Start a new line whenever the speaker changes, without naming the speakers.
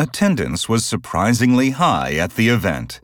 Attendance was surprisingly high at the event.